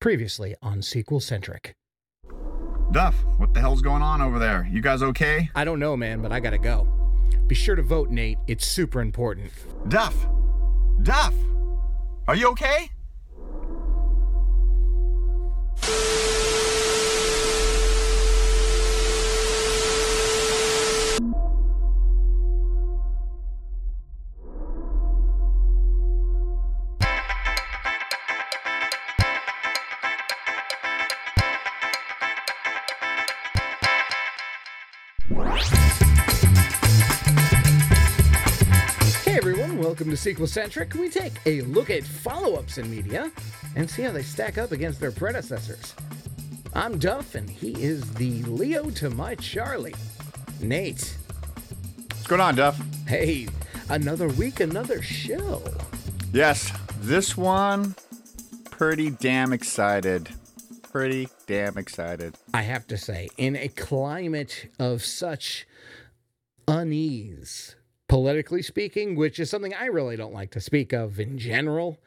Previously on Sequel Centric. Duff, what the hell's going on over there? You guys okay? I don't know, man, but I gotta go. Be sure to vote, Nate. It's super important. Duff! Duff! Are you okay? Sequel Centric. We take a look at follow ups in media and see how they stack up against their predecessors. I'm Duff, and he is the Leo to my Charlie. Nate. What's going on, Duff? Hey, another week, another show. Yes, this one, pretty damn excited. Pretty damn excited. I have to say, in a climate of such unease, politically speaking, which is something I really don't like to speak of in general,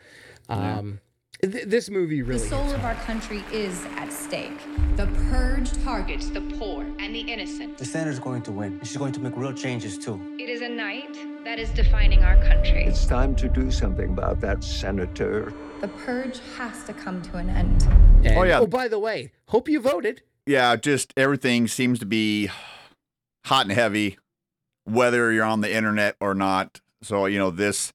um, th- this movie really. The soul hits of our country is at stake. The purge targets the poor and the innocent. The senator's going to win. and She's going to make real changes too. It is a night that is defining our country. It's time to do something about that senator. the purge has to come to an end. And- Oh, yeah. Oh, by the way, hope you voted. Yeah, just everything seems to be hot and heavy, whether you're on the internet or not. So, you know, this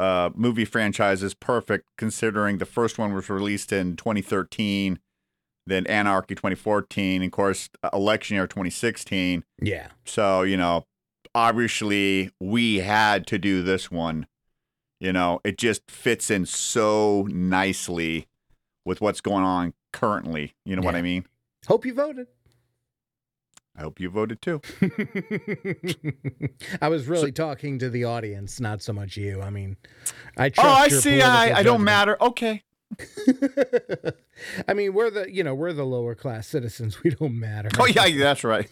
uh, movie franchise is perfect considering the first one was released in 2013, then Anarchy 2014, and of course, election year 2016. Yeah. So, you know, obviously we had to do this one. You know, it just fits in so nicely with what's going on currently. You know what I mean? Hope you voted. I hope you voted too. I was really talking to the audience, not so much you. I mean, I trust oh, I see. I, I don't matter. Okay. I mean, we're the you know we're the lower class citizens. We don't matter. Oh, yeah, that's right.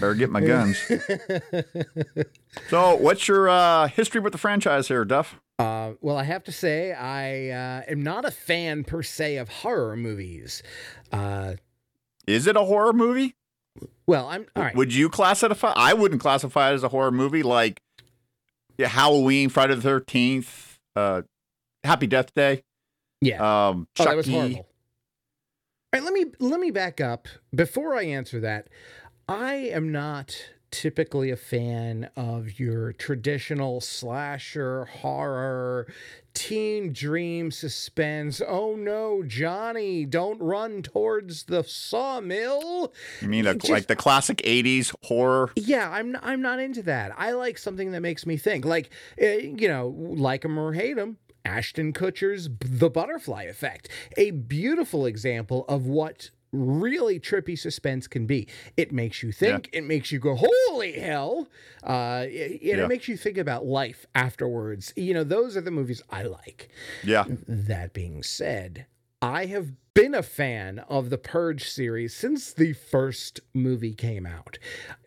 Better get my guns. so, what's your uh, history with the franchise here, Duff? Uh, well, I have to say, I uh, am not a fan per se of horror movies. Uh, Is it a horror movie? well, I'm all right. Would you classify? I wouldn't classify it as a horror movie like yeah, Halloween, Friday the Thirteenth, uh, Happy Death Day. yeah. Um, oh, that was horrible. All right, let me let me back up before I answer that. I am not typically a fan of your traditional slasher horror teen dream suspense oh no johnny don't run towards the sawmill You mean a, Just- like the classic '80s horror? Yeah, I'm not, I'm not into that. I like something that makes me think. Like, uh, you know, like 'em or hate 'em, Ashton Kutcher's B- The Butterfly Effect, a beautiful example of what really trippy suspense can be. It makes you think. It makes you go, "Holy hell!" Uh, and Yeah. it makes you think about life afterwards. You know, those are the movies I like. Yeah. That being said, I have been a fan of the Purge series since the first movie came out.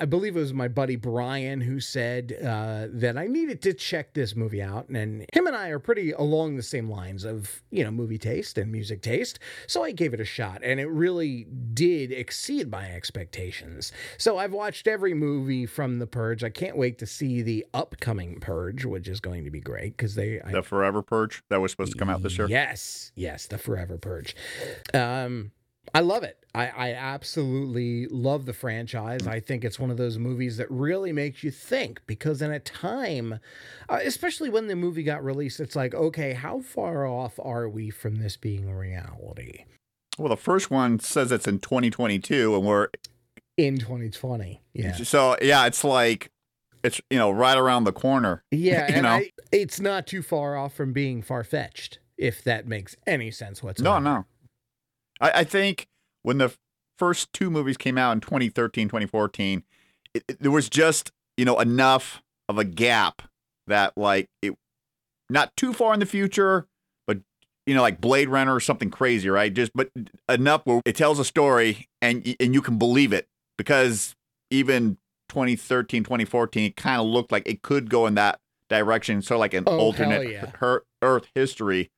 I believe it was my buddy Brian who said uh, that I needed to check this movie out, and him and I are pretty along the same lines of you know movie taste and music taste. So I gave it a shot, and it really did exceed my expectations. So I've watched every movie from the Purge. I can't wait to see the upcoming Purge, which is going to be great because they I The Forever Purge that was supposed to come out this year. Yes, yes, the Forever Purge. Um, I love it. I, I absolutely love the franchise. I think it's one of those movies that really makes you think because in a time, uh, especially when the movie got released, it's like, okay, how far off are we from this being reality Well, the first one says it's in 2022, and we're in 2020? Yeah. so yeah, it's like it's you know right around the corner. Yeah, you know. I, it's not too far off from being far fetched, if that makes any sense whatsoever. No, no. I, I think when the first two movies came out in 2013, 2014, it, it- there was just, you know, enough of a gap that, like, it not too far in the future, but, you know, like Blade Runner or something crazy, right? Just, but enough where it tells a story and, and you can believe it because even 2013, 2014, it kind of looked like it could go in that direction. So, like an Oh, alternate yeah. her- Earth history.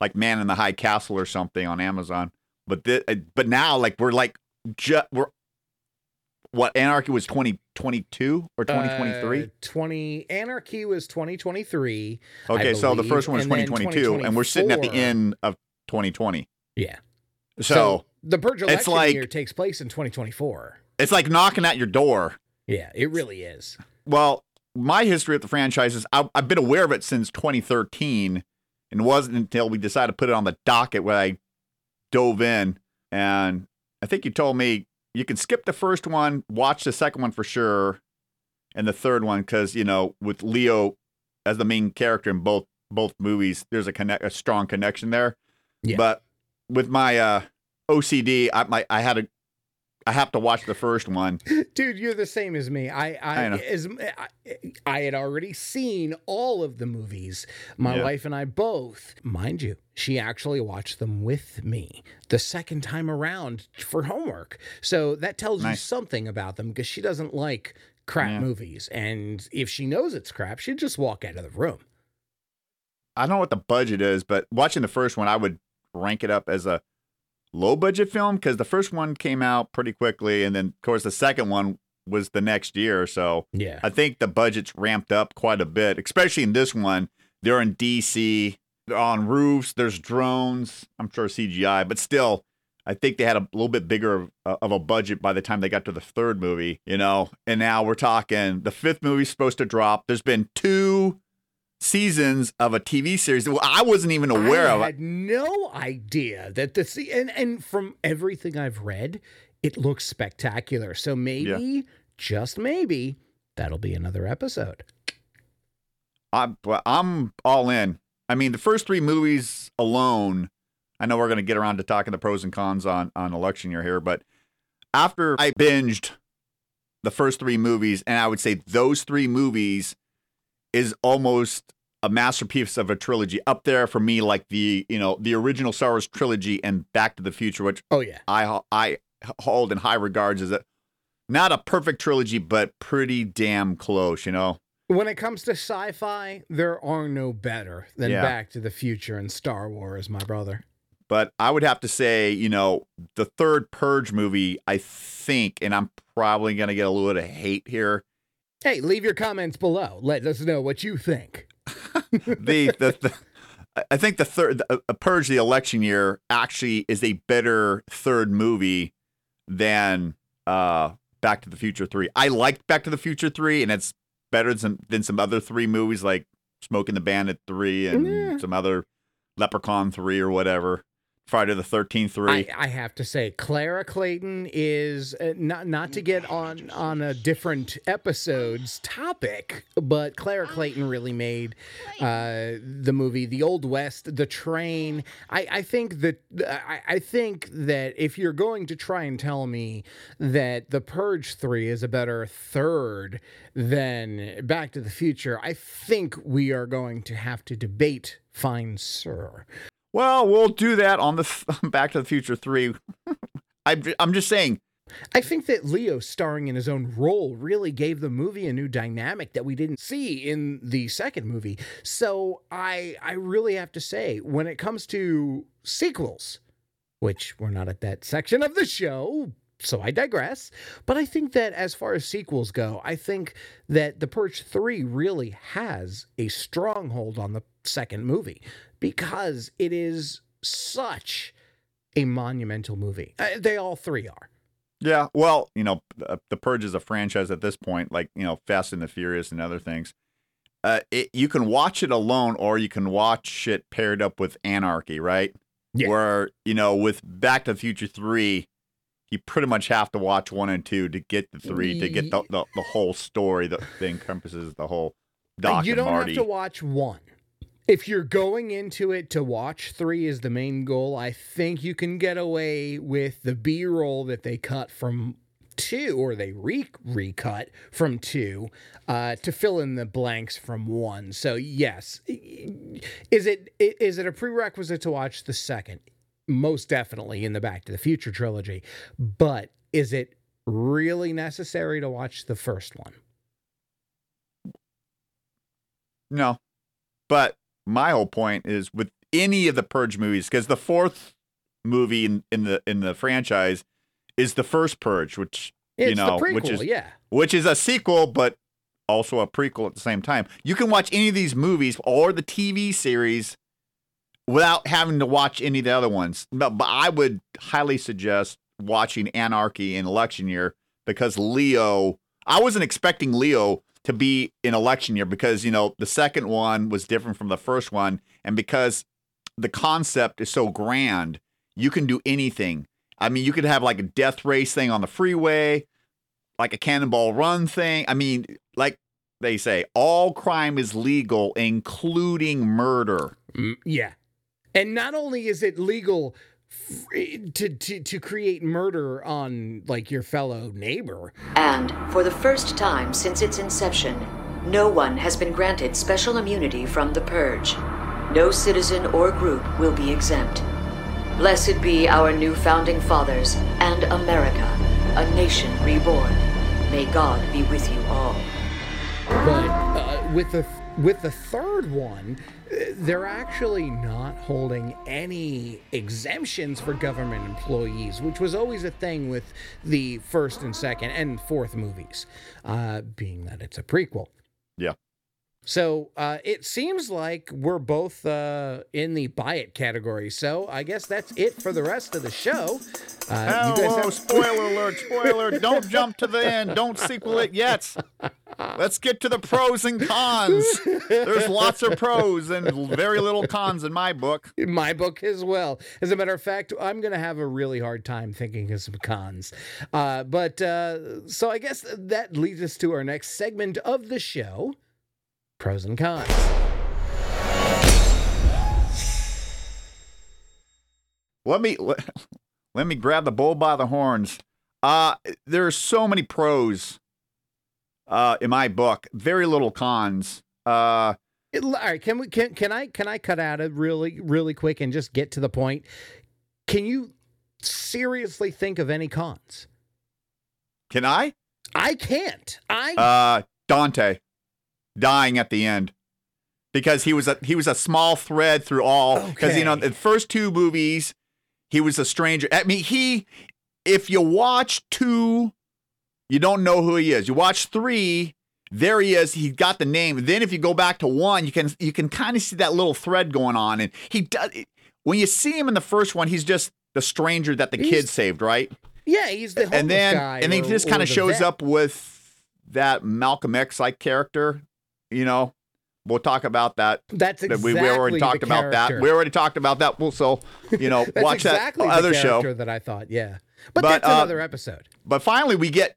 like Man in the High Castle or something on Amazon. But thi- uh, but now like we're like ju- we're what Anarchy was 2022 or 2023? Uh, 20 Anarchy was 2023. I okay, so the first one was 2022 and we're sitting at the end of 2020. Yeah. So, the Purge it's like- year takes place in 2024. it's like knocking at your door. Yeah, it really is. Well, my history with the franchise is I, I've been aware of it since 2013, and it wasn't until we decided to put it on the docket where I dove in. And I think you told me you can skip the first one, watch the second one for sure, and the third one because you know with Leo as the main character in both both movies, there's a connect a strong connection there. Yeah. But with my uh, OCD, I my I had a I have to watch the first one. Dude, you're the same as me. I I I as I, I had already seen all of the movies. My Yeah. wife and I both, mind you, she actually watched them with me the second time around for homework. So that tells you something about them because she doesn't like crap Yeah. movies, and if she knows it's crap, she'd just walk out of the room. I don't know what the budget is, but watching the first one, I would rank it up as a low budget film because the first one came out pretty quickly, and then of course the second one was the next year. So Yeah. I think the budget's ramped up quite a bit, especially in this one. They're in DC, they're on roofs, there's drones. I'm sure CGI, but still, I think they had a little bit bigger of, uh, of a budget by the time they got to the third movie, you know. And now we're talking the fifth movie's supposed to drop. There's been two seasons of a TV series. Well, I wasn't even aware I of it. had no idea that the se- and and from everything I've read, it looks spectacular. So maybe, just maybe, that'll be another episode. I'm, I'm all in. I mean, the first three movies alone, I know we're going to get around to talking the pros and cons on, on election year here, but after I binged the first three movies, and I would say those three movies is almost a masterpiece of a trilogy up there for me, like the, you know, the original Star Wars trilogy and Back to the Future, which Oh yeah, I, I hold in high regards as a, not a perfect trilogy, but pretty damn close, you know? when it comes to sci-fi, there are no better than Yeah. Back to the Future and Star Wars, my brother. But I would have to say, you know, the third Purge movie, I think, and I'm probably going to get a little bit of hate here. Hey, leave your comments below. Let us know what you think. The, the, the I think the third the, uh, Purge, the election year, actually is a better third movie than uh, Back to the Future 3. I liked Back to the Future 3, and it's better than, than some other three movies like Smokey and the Bandit 3 and Yeah. some other Leprechaun 3 or whatever. Friday the 13th 3. I, I have to say, Clara Clayton is uh, not not to get on on a different episode's topic, but Clara Clayton really made uh, the movie The Old West, The Train. I, I think that I, I think that if you're going to try and tell me that The Purge Three is a better third than Back to the Future, I think we are going to have to debate, fine sir. Well, we'll do that on the Back to the Future 3. I'm, I'm just saying, I think that Leo starring in his own role really gave the movie a new dynamic that we didn't see in the second movie. So I I really have to say when it comes to sequels, which we're not at that section of the show, so I digress, but I think that as far as sequels go, I think that The Purge 3 really has a stronghold on the second movie because it is such a monumental movie. Uh, they all three are. yeah, well, you know, the, the Purge is a franchise at this point, like, you know, Fast and the Furious and other things. Uh, it, you can watch it alone or you can watch it paired up with Anarchy, right? Yeah. Where, you know, with Back to the Future 3, you pretty much have to watch one and two to get the three, to get the, the, the whole story that, encompasses the whole Doc you don't Marty. have to watch one. If you're going into it to watch three is the main goal, I think you can get away with the B roll that they cut from two, or they re recut from two, uh, to fill in the blanks from one. So yes, is it is it a prerequisite to watch the second? Most definitely in the Back to the Future trilogy, but is it really necessary to watch the first one? No. But my whole point is with any of the Purge movies because the fourth movie in, in the in the franchise is the first Purge, which It's you know, the prequel, which is yeah. which is a sequel, but also a prequel at the same time. You can watch any of these movies or the TV series without having to watch any of the other ones. But, but I would highly suggest watching Anarchy in election year because Leo, I wasn't expecting Leo to be in election year because, you know, the second one was different from the first one. And because the concept is so grand, you can do anything. I mean, you could have like a death race thing on the freeway, like a cannonball run thing. I mean, like they say, all crime is legal, including murder. Mm, yeah. And not only is it legal to, to to create murder on like your fellow neighbor, And, for the first time since its inception, no one has been granted special immunity from the Purge. No citizen or group will be exempt. Blessed be our new founding fathers and America, a nation reborn. May God be with you all. but uh, with the with the third one, they're actually not holding any exemptions for government employees, which was always a thing with the first and second and fourth movies, uh, being that it's a prequel. Yeah. So uh, it seems like we're both uh, in the buy it category. So I guess that's it for the rest of the show. Uh, you guys Hello, have- spoiler alert, spoiler. Don't jump to the end. Don't sequel it yet. Let's get to the pros and cons. There's lots of pros and very little cons in my book. in my book as well. As a matter of fact, I'm going to have a really hard time thinking of some cons. Uh, but uh, so I guess that leads us to our next segment of the show pros and cons. Let me let, let me grab the bull by the horns. Uh there are so many pros uh in my book, very little cons. Uh It- all right, can we can can I can I cut out it really really quick and just get to the point? Can you seriously think of any cons? can I? I can't. I Uh Dante dying at the end. Because he was a he was a small thread through all because you know the first two movies he was a stranger. I mean he if you watch 2 you don't know who he is. You watch 3 there he is. He got the name. Then if you go back to 1 you can you can kind of see that little thread going on and he does when you see him in the first one he's just the stranger that the He's- kid saved, right? yeah, he's the and then guy and then or- he just kind of shows vet. up with that Malcolm X like character. You know, we'll talk about that. That's exactly we, we already talked about that. We already talked about that. Well, so you know, watch exactly that the other show. that I thought. Yeah, but, But, that's uh, another episode. But finally, we get.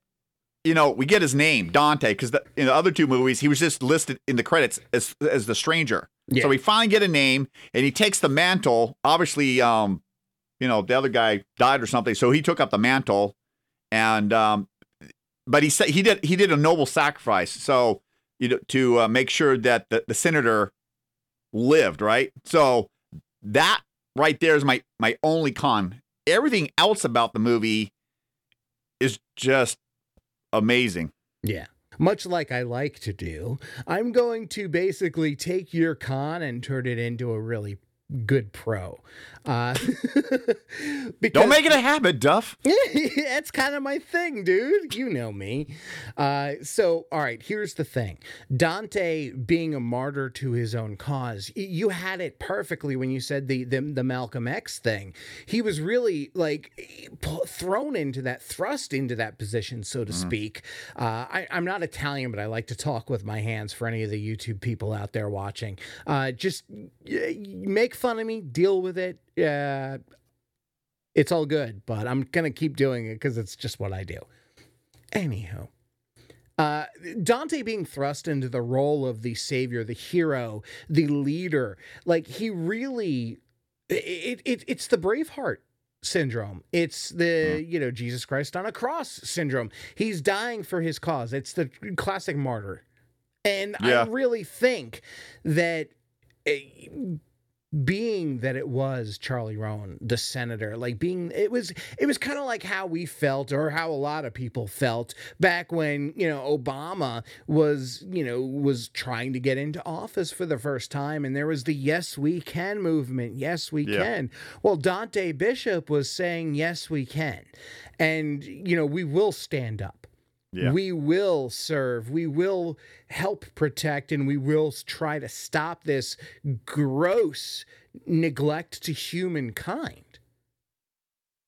You know, we get his name, Dante, because in the other two movies, he was just listed in the credits as as the stranger. Yeah. So we finally get a name, and he takes the mantle. Obviously, um, you know, the other guy died or something, so he took up the mantle, and um, but he said he did he did a noble sacrifice. So you know, to uh, make sure that the, the senator lived, right? So that right there is my my only con. Everything else about the movie is just amazing. Yeah. Much like I like to do, I'm going to basically take your con and turn it into a really good pro. Uh, Don't make it a habit, Duff. That's kind of my thing, dude. You know me. Uh, so, all right, here's the thing Dante being a martyr to his own cause, you had it perfectly when you said the, the, the Malcolm X thing. He was really like thrown into that, thrust into that position, so to speak. Uh, I, I'm not Italian, but I like to talk with my hands for any of the YouTube people out there watching. Uh, just make fun of me, deal with it. Uh, it's all good, but I'm gonna keep doing it because it's just what I do. Anyhow, uh, Dante being thrust into the role of the savior, the hero, the leader, like he really, it, it it's the Braveheart syndrome. It's the you know Jesus Christ on a cross syndrome. He's dying for his cause. It's the classic martyr, and Yeah. I really think that. eh, being that it was Charlie Roan, the senator, like being it was it was kind of like how we felt or how a lot of people felt back when, you know, Obama was, you know, was trying to get into office for the first time and there was the yes we can movement. Yes, we Yeah. can. Well, Dante Bishop was saying yes we can. And you know, we will stand up. Yeah. We will serve. We will help protect and we will try to stop this gross neglect to humankind.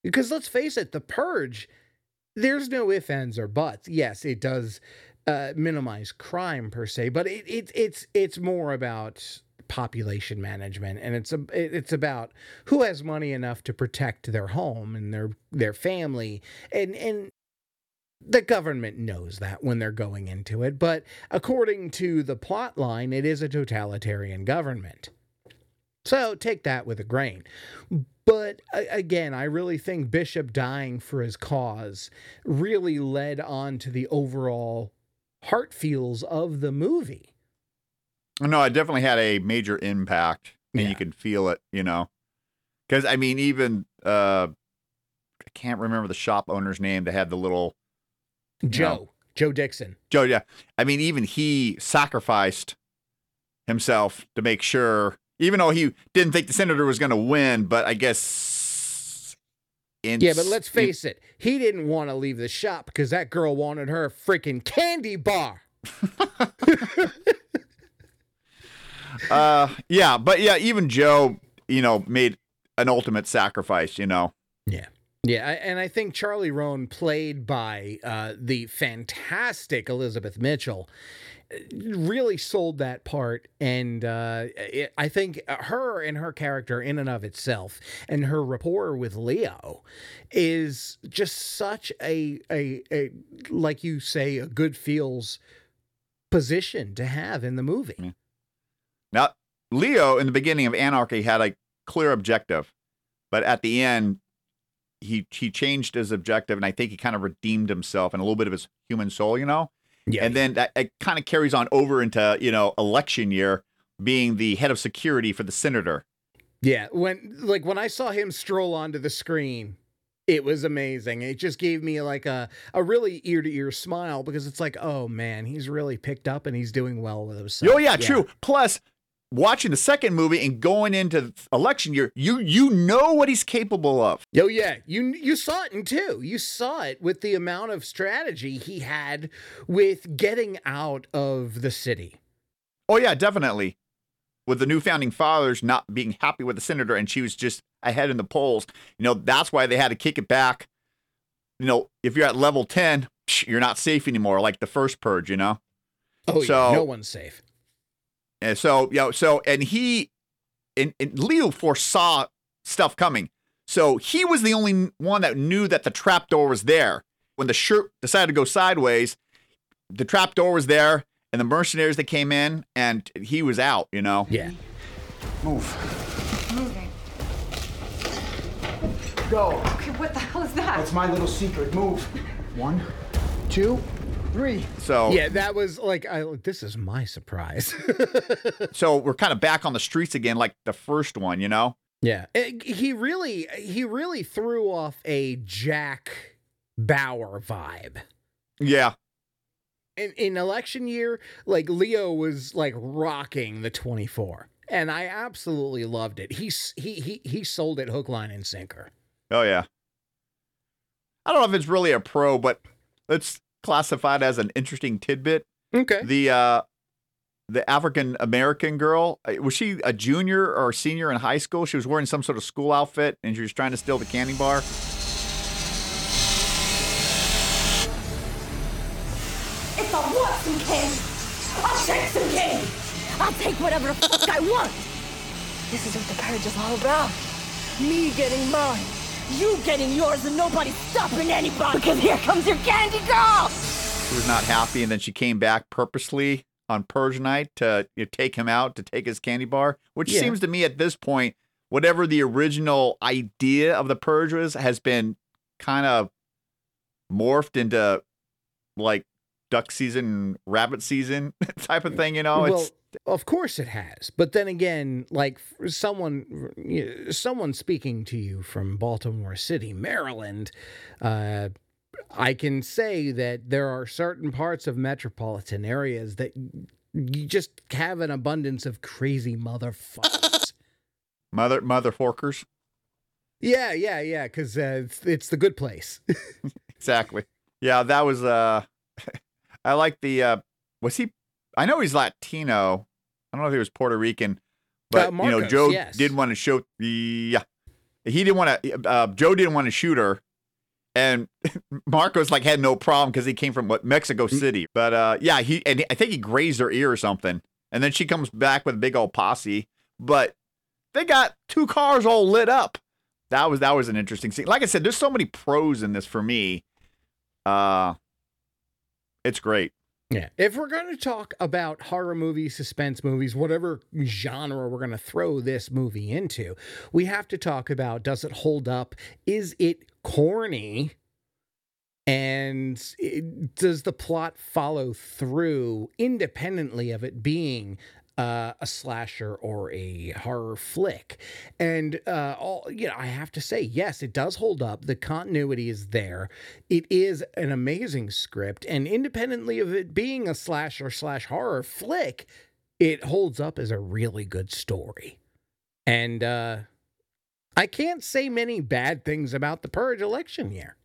Because let's face it, the purge, there's no ifs, ands, or buts. Yes, it does uh, minimize crime per se, but it, it it's it's more about population management and it's a it's about who has money enough to protect their home and their their family and and the government knows that when they're going into it, but according to the plot line, it is a totalitarian government. So take that with a grain. But again, I really think Bishop dying for his cause really led on to the overall heart feels of the movie. No, it definitely had a major impact, and Yeah. you could feel it, you know. Because I mean, even uh, I can't remember the shop owner's name that had the little Joe, Joe Dixon. Joe. Yeah, I mean, even he sacrificed himself to make sure, even though he didn't think the senator was going to win, but I guess. In, Yeah, but let's face it, he didn't want to leave the shop because that girl wanted her freaking candy bar. Uh, yeah, but yeah, even Joe, you know, made an ultimate sacrifice. You know. Yeah. Yeah, and I think Charlie Roan, played by uh, the fantastic Elizabeth Mitchell, uh, really sold that part. And uh, it, I think her and her character, in and of itself, and her rapport with Leo, is just such a a, a like you say a good feels position to have in the movie. Now, Leo in the beginning of Anarchy had a clear objective, but at the end, he he changed his objective, and I think he kind of redeemed himself and a little bit of his human soul, you know. Yeah, And then that it kind of carries on over into you know election year, being the head of security for the senator. Yeah, when like when I saw him stroll onto the screen, it was amazing. It just gave me like a a really ear to ear smile because it's like, oh man, he's really picked up and he's doing well with himself. oh yeah, true. Plus, watching the second movie and going into election year, you you know what he's capable of. Oh yeah, you you saw it in two. You saw it with the amount of strategy he had with getting out of the city. Oh yeah, definitely. With the new founding fathers not being happy with the senator, and she was just ahead in the polls. You know that's why they had to kick it back. You know, if you're at level ten, you're not safe anymore, like the first purge. You know. Oh So- yeah, no one's safe. And so, you know, so and he and, and Leo foresaw stuff coming. So he was the only one that knew that the trapdoor was there. When the shirt decided to go sideways, the trapdoor was there, and the mercenaries that came in, and he was out. You know. Yeah. Move. Moving. Go. Okay, what the hell is that? That's my little secret. Move. One, two, three. So Yeah, that was like I this is my surprise. so we're kind of back on the streets again, like the first one. You know. Yeah, It- he really he really threw off a Jack Bauer vibe. Yeah. In, in election year, like Leo was like rocking the 24. And I absolutely loved it. He s- he he he sold it hook line and sinker. Oh yeah. I don't know if it's really a pro, but let's classify it as an interesting tidbit. Okay. the uh the African American girl uh, was she a junior or a senior in high school? She was wearing some sort of school outfit and she was trying to steal the candy bar. If I want some candy, I'll take some candy. I'll take whatever the fuck I want. This is what the purge is all about. Me getting mine, you getting yours, and nobody stopping anybody. Because here comes your candy girl. She was not happy, and then she came back purposely on Purge night to you know, take him out to take his candy bar. Which Yeah. seems to me at this point, whatever the original idea of the Purge was, has been kind of morphed into like duck season, rabbit season type of thing. You know, well, it's of course it has. But then again, like someone, someone speaking to you from Baltimore City, Maryland, uh, I can say that there are certain parts of metropolitan areas that you just have an abundance of crazy motherfuckers. mother mother forkers. yeah, yeah, yeah. Because uh, it's, it's the good place. Exactly. Yeah, that was uh I like the uh was he I know he's Latino. I don't know if he was Puerto Rican, but you know Joe yes. didn't want to show yeah. He didn't want to uh Joe didn't want to shoot her and Marcos like had no problem because he came from what Mexico Mm. City. But uh yeah, he and I think he grazed her ear or something. And then she comes back with a big old posse. But they got two cars all lit up. That was that was an interesting scene. Like I said, there's so many pros in this for me. Uh it's great. Yeah. If we're going to talk about horror movies, suspense movies, whatever genre we're going to throw this movie into, we have to talk about does it hold up? Is it corny? And it, does the plot follow through independently of it being uh, a slasher or a horror flick? And uh, all you know, I have to say, yes, it does hold up. The continuity is there. It is an amazing script, and independently of it being a slasher slash horror flick, it holds up as a really good story. And uh, I can't say many bad things about the Purge election year.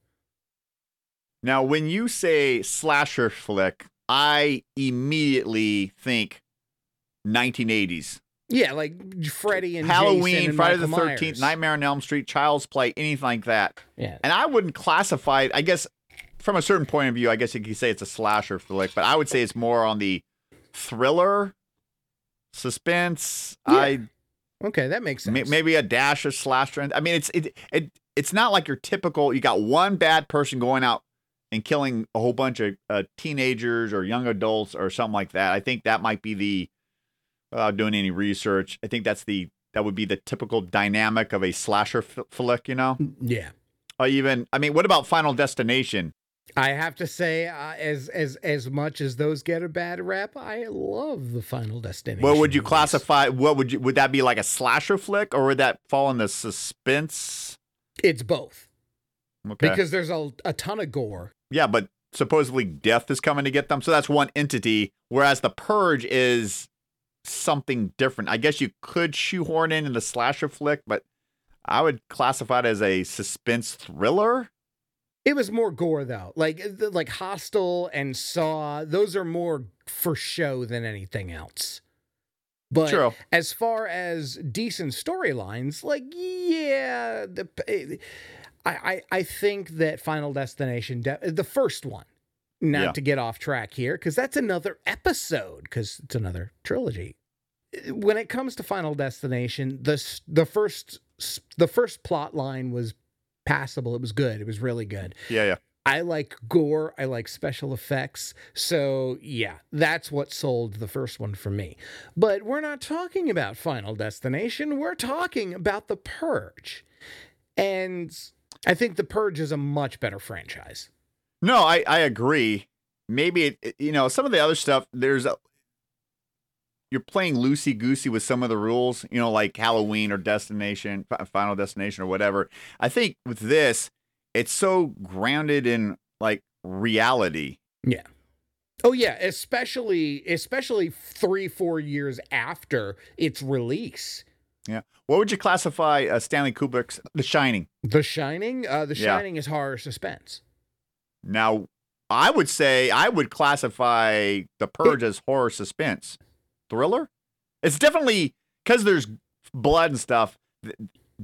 Now, when you say slasher flick, I immediately think 1980s. Yeah, like Freddy and Jason Halloween, and Friday the Michael 13th, Myers. Nightmare on Elm Street, Child's Play, anything like that. Yeah. And I wouldn't classify it, I guess, from a certain point of view, I guess you could say it's a slasher flick, but I would say it's more on the thriller, suspense. Yeah. I Okay, that makes sense. May- maybe a dash of slasher. I mean, it's it, it it's not like your typical. You got one bad person going out and killing a whole bunch of uh, teenagers or young adults or something like that. I think that might be the without doing any research. I think that's the that would be the typical dynamic of a slasher flick. You know, Yeah. or even I mean, what about Final Destination? I have to say, uh, as as as much as those get a bad rap, I love the Final Destination. What would you movies. classify? What would you would that be like a slasher flick or would that fall in the suspense? It's both Okay. because there's a, a ton of gore. Yeah, but supposedly death is coming to get them. So that's one entity. Whereas the purge is something different. I guess you could shoehorn in in the slasher flick, but I would classify it as a suspense thriller. It was more gore though, like like Hostel and Saw. Those are more for show than anything else. But True. as far as decent storylines, like yeah, the, eh, I, I I think that Final Destination, de- the first one, not Yeah. to get off track here, because that's another episode, because it's another trilogy. When it comes to Final Destination, the the first the first plot line was passable. It was good. It was really good. Yeah, yeah. I like gore. I like special effects. So, yeah, that's what sold the first one for me. But we're not talking about Final Destination. We're talking about The Purge. And I think The Purge is a much better franchise. No, I, I agree. Maybe it, it- you know, some of the other stuff, there's a, you're playing loosey goosey with some of the rules, you know, like Halloween or Destination, Final Destination or whatever. I think with this, it's so grounded in like reality. Yeah. Oh yeah, especially especially 3 4 years after its release. Yeah. What would you classify uh, Stanley Kubrick's The Shining? The Shining, uh The Yeah. Shining is horror suspense. Now, I would say I would classify The Purge as horror suspense. Thriller? It's definitely because there's blood and stuff.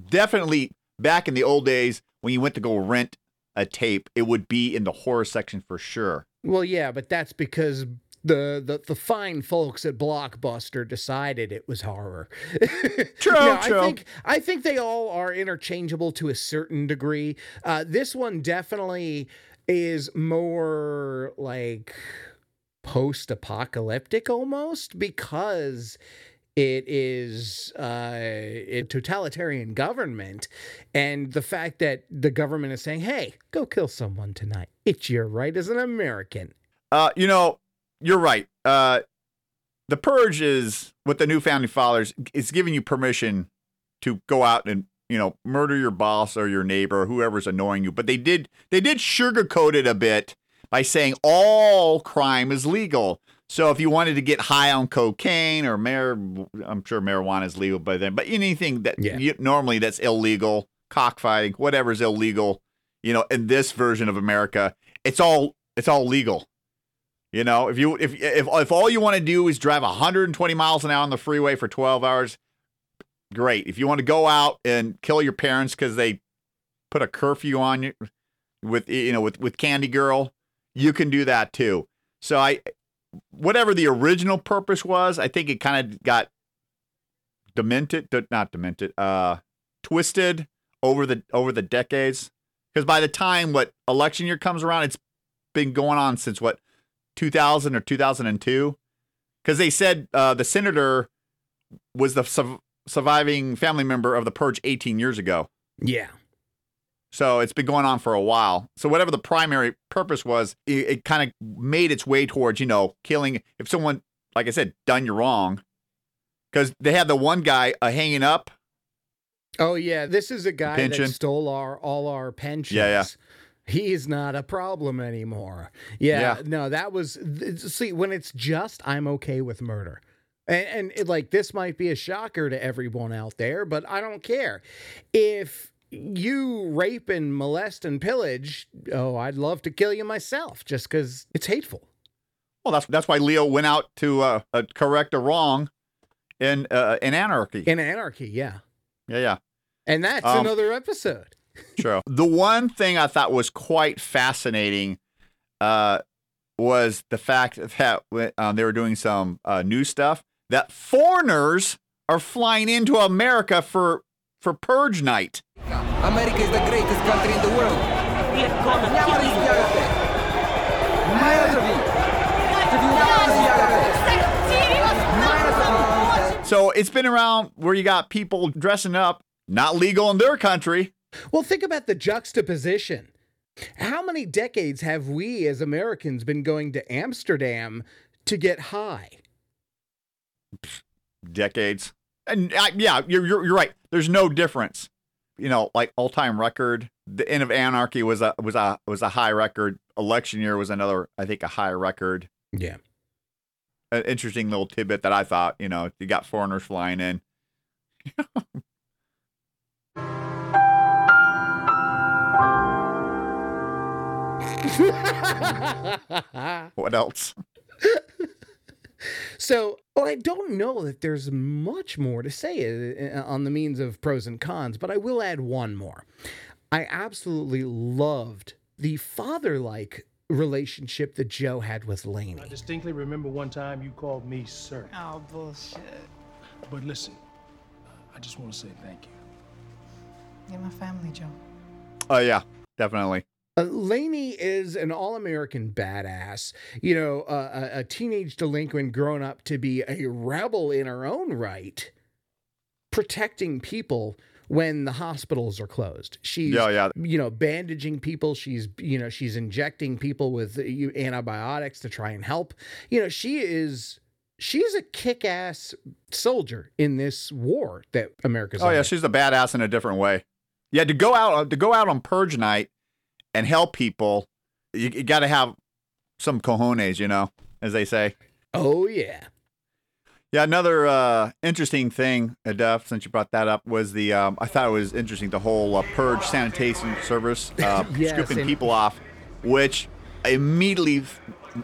Definitely back in the old days when you went to go rent a tape, it would be in the horror section for sure. Well, yeah, but that's because the the, the fine folks at Blockbuster decided it was horror. True, No, true. I think I think they all are interchangeable to a certain degree. Uh, this one definitely is more like post-apocalyptic almost because it is uh, a totalitarian government, and the fact that the government is saying, "Hey, go kill someone tonight. It's your right as an American." Uh, you know, you're right. Uh, the purge is with the new founding fathers is giving you permission to go out and you know murder your boss or your neighbor or whoever's annoying you. But they did they did sugarcoat it a bit by saying all crime is legal. So if you wanted to get high on cocaine or mar, I'm sure marijuana is legal by then, but anything that Yeah. you, normally that's illegal, cockfighting, whatever's illegal, you know, in this version of America, it's all it's all legal. You know, if you if if if all you want to do is drive 120 miles an hour on the freeway for 12 hours, great. If you want to go out and kill your parents because they put a curfew on you with you know with with Candy Girl, you can do that too. So I, whatever the original purpose was, I think it kind of got demented, not demented, uh, twisted over the over the decades. Because by the time what election year comes around, it's been going on since what 2000 or 2002. Because they said uh, the senator was the surviving family member of the purge 18 years ago. Yeah. So it's been going on for a while. So whatever the primary purpose was, it, it kind of made its way towards, you know, killing. If someone, like I said, done you wrong, because they had the one guy uh, hanging up. Oh yeah, this is a guy Pension. that stole our all our pensions. Yeah, yeah. He's not a problem anymore. Yeah, Yeah. no, that was see when it's just I'm okay with murder. And, and it, like this might be a shocker to everyone out there, but I don't care. If you rape and molest and pillage, oh, I'd love to kill you myself just because it's hateful. Well, that's that's why Leo went out to uh, uh, correct a wrong in uh, in anarchy. In anarchy, yeah. yeah, yeah. And that's Um, another episode. True. the one thing I thought was quite fascinating uh, was the fact that when, um, they were doing some uh, new stuff that foreigners are flying into America for for purge night. America is the greatest country in the world. So it's been around where you got people dressing up, not legal in their country. Well, think about the juxtaposition. How many decades have we as Americans been going to Amsterdam to get high? Decades, and uh, yeah, you're, you're you're right. There's no difference. You know, like all time record. The end of anarchy was a was a was a high record. Election year was another, I think, a high record. Yeah. An interesting little tidbit that I thought. You know, you got foreigners flying in. What else? So, well, I don't know that there's much more to say uh, on the means of pros and cons, but I will add one more. I absolutely loved the father like relationship that Joe had with Laney. I distinctly remember one time you called me sir. Oh, bullshit. But listen, I just want to say thank you. You're my family, Joe. Oh yeah, definitely. Uh, Laney is an all American badass, you know, uh, a, a teenage delinquent grown up to be a rebel in her own right, protecting people when the hospitals are closed. She's, Yeah, yeah. you know, bandaging people. She's, you know, she's injecting people with uh, antibiotics to try and help. You know, she is. She's a kick-ass soldier in this war that America's. Oh yeah, she's a badass in a different way. Yeah, to go out to go out on purge night and help people, you, you got to have some cojones, you know, as they say. Oh yeah. Yeah, another uh, interesting thing, Duff, since you brought that up, was the um, I thought it was interesting the whole uh, purge sanitation service, uh, Yes, scooping and- people off, which immediately f-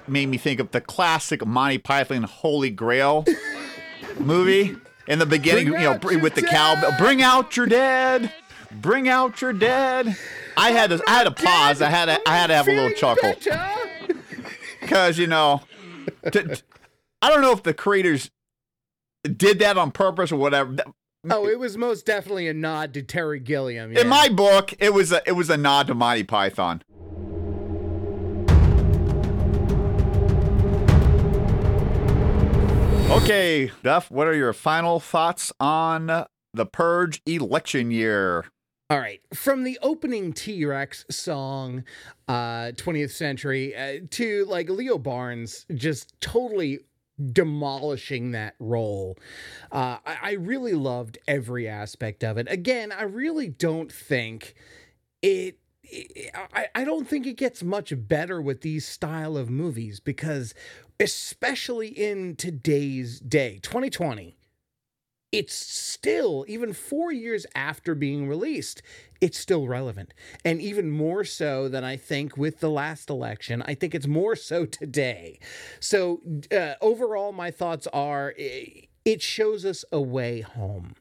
made me think of the classic Monty Python Holy Grail movie. In the beginning, Bring you know, with the cowbell, bring out your dead, bring out your dead. I had to, I had to pause. I had to, I had to have a little chuckle because you know, I don't know if the creators did that on purpose or whatever. Oh, it was most definitely a nod to Terry Gilliam. In my book, it was a it was a nod to Monty Python. Okay, Duff, what are your final thoughts on the Purge election year? All right. From the opening T Rex song, uh, 20th century, uh, to like Leo Barnes just totally demolishing that role. Uh, I, I really loved every aspect of it. Again, I really don't think it. I, I don't think it gets much better with these style of movies because especially in today's day 2020 it's still even 4 years after being released it's still relevant. And even more so than i think with the last election i think it's more so today. So uh, overall my thoughts are it shows us a way home.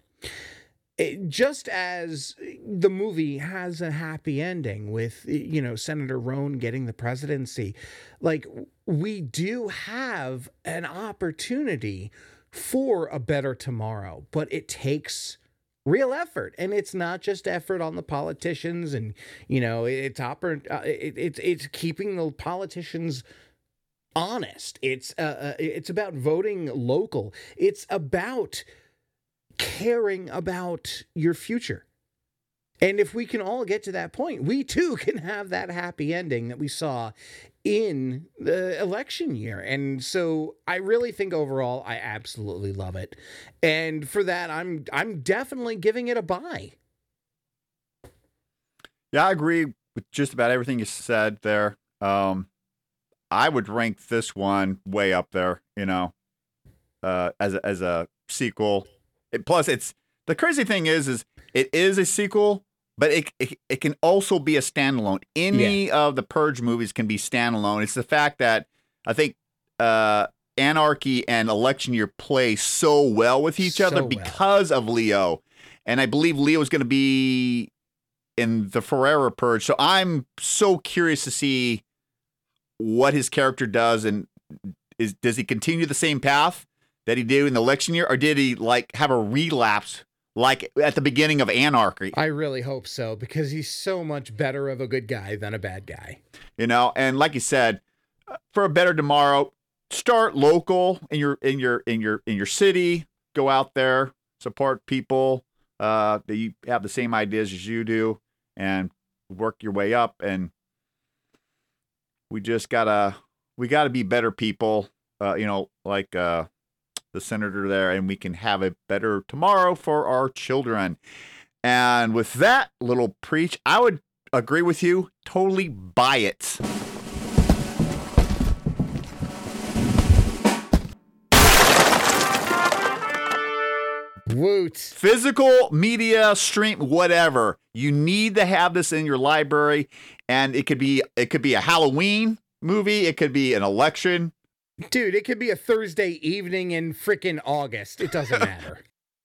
It, just as the movie has a happy ending with you know Senator Roan getting the presidency like we do have an opportunity for a better tomorrow but it takes real effort. And it's not just effort on the politicians and you know it's oper- uh, it, it's it's keeping the politicians honest. It's uh, uh, it's about voting local. It's about caring about your future. And if we can all get to that point, we too can have that happy ending that we saw in the election year. And so I really think overall I absolutely love it. And for that I'm I'm definitely giving it a buy. Yeah, I agree with just about everything you said there. Um I would rank this one way up there, you know, uh as a, as a sequel it, plus, it's the crazy thing is, is it is a sequel, but it it, it can also be a standalone. Any yeah. of the Purge movies can be standalone. It's the fact that I think uh, Anarchy and Election Year play so well with each so other because well. of Leo, and I believe Leo is going to be in the Forever Purge. So I'm so curious to see what his character does and is does he continue the same path that he did in the election year, or did he like have a relapse like at the beginning of Anarchy? I really hope so because he's so much better of a good guy than a bad guy. You know, and like you said, uh, for a better tomorrow, start local in your in your in your in your city. Go out there, support people uh, that you have the same ideas as you do, and work your way up. And we just gotta we gotta be better people. Uh, you know, like uh, the senator there, and we can have a better tomorrow for our children. And with that little preach, I would agree with you. Totally buy it. Woot. Physical media stream, whatever. You need to have this in your library, and it could be it could be a Halloween movie, it could be an election Dude, it could be a Thursday evening in freaking August. It doesn't matter.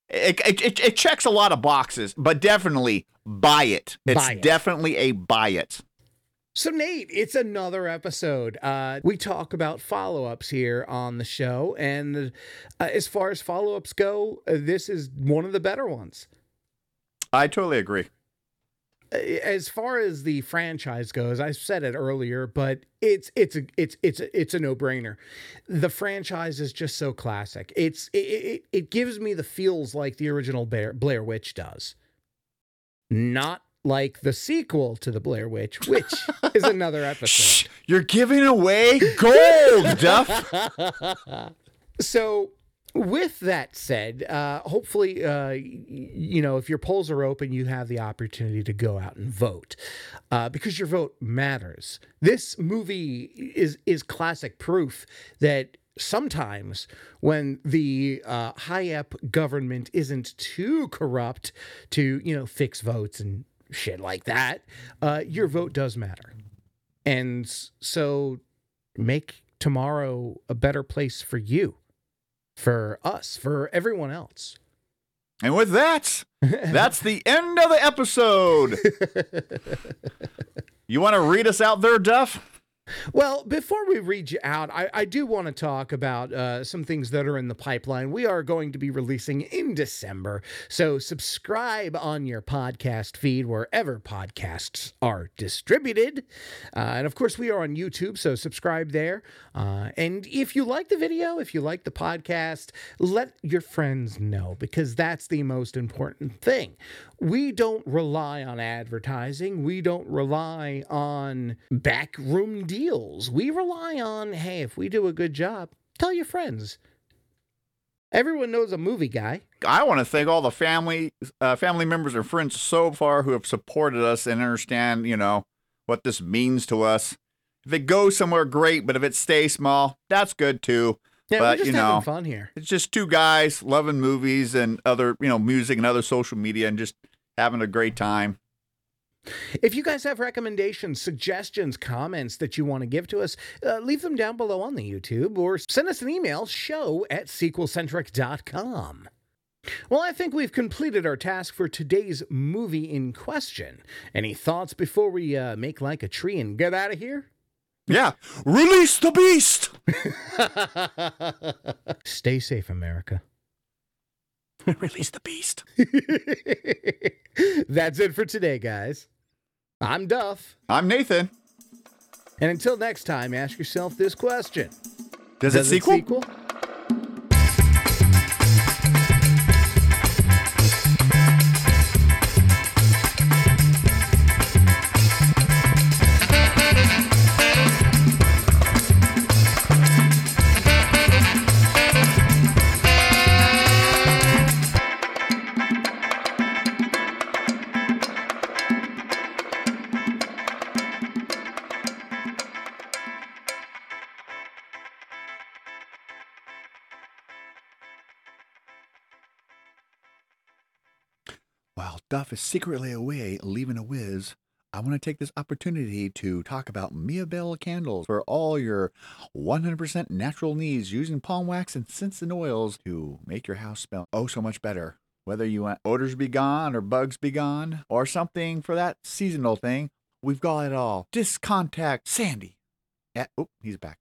it, it, it, checks a lot of boxes, but definitely buy it. It's buy it. definitely a buy it. So, Nate, it's another episode. Uh, we talk about follow ups here on the show. And uh, as far as follow ups go, uh, this is one of the better ones. I totally agree as far as the franchise goes, I said it earlier, but it's it's a it's it's a, it's a no brainer. The franchise is just so classic. It's it, it, it gives me the feels like the original Blair, Blair Witch does, not like the sequel to the Blair Witch, which is another episode. You're giving away gold, Duff. so with that said, uh, hopefully, uh, you know, if your polls are open, you have the opportunity to go out and vote uh, because your vote matters. This movie is is classic proof that sometimes when the uh, high up government isn't too corrupt to you know fix votes and shit like that, uh, your vote does matter, and so make tomorrow a better place for you for us, for everyone else. And with that, that's the end of the episode. you want to read us out there, Duff? Well, before we read you out, I, I do want to talk about uh, some things that are in the pipeline. We are going to be releasing in December. So subscribe on your podcast feed wherever podcasts are distributed. Uh, and of course, we are on YouTube, so subscribe there. Uh, and if you like the video, if you like the podcast, let your friends know because that's the most important thing. We don't rely on advertising, we don't rely on backroom deals. We rely on, hey, if we do a good job, tell your friends. Everyone knows a movie guy. I want to thank all the family, uh, family members and friends so far who have supported us and understand, you know, what this means to us. If it goes somewhere, great, but if it stays small, that's good too. Yeah, but we're just you having know, fun here. it's just two guys loving movies and other, you know, music and other social media and just having a great time. If you guys have recommendations, suggestions, comments that you want to give to us, uh, leave them down below on the YouTube or send us an email show at sequelcentric.com. Well, I think we've completed our task for today's movie in question. Any thoughts before we uh, make like a tree and get out of here? Yeah, release the beast. Stay safe, America. release the beast. That's it for today, guys. I'm Duff. I'm Nathan. And until next time, ask yourself this question Does, it sequel? sequel? Duff is secretly away leaving a whiz, I want to take this opportunity to talk about Mia Bell candles for all your 100% natural needs using palm wax and scents and oils to make your house smell oh so much better. Whether you want odors be gone or bugs be gone or something for that seasonal thing, we've got it all. Just contact Sandy. At, oh, he's back.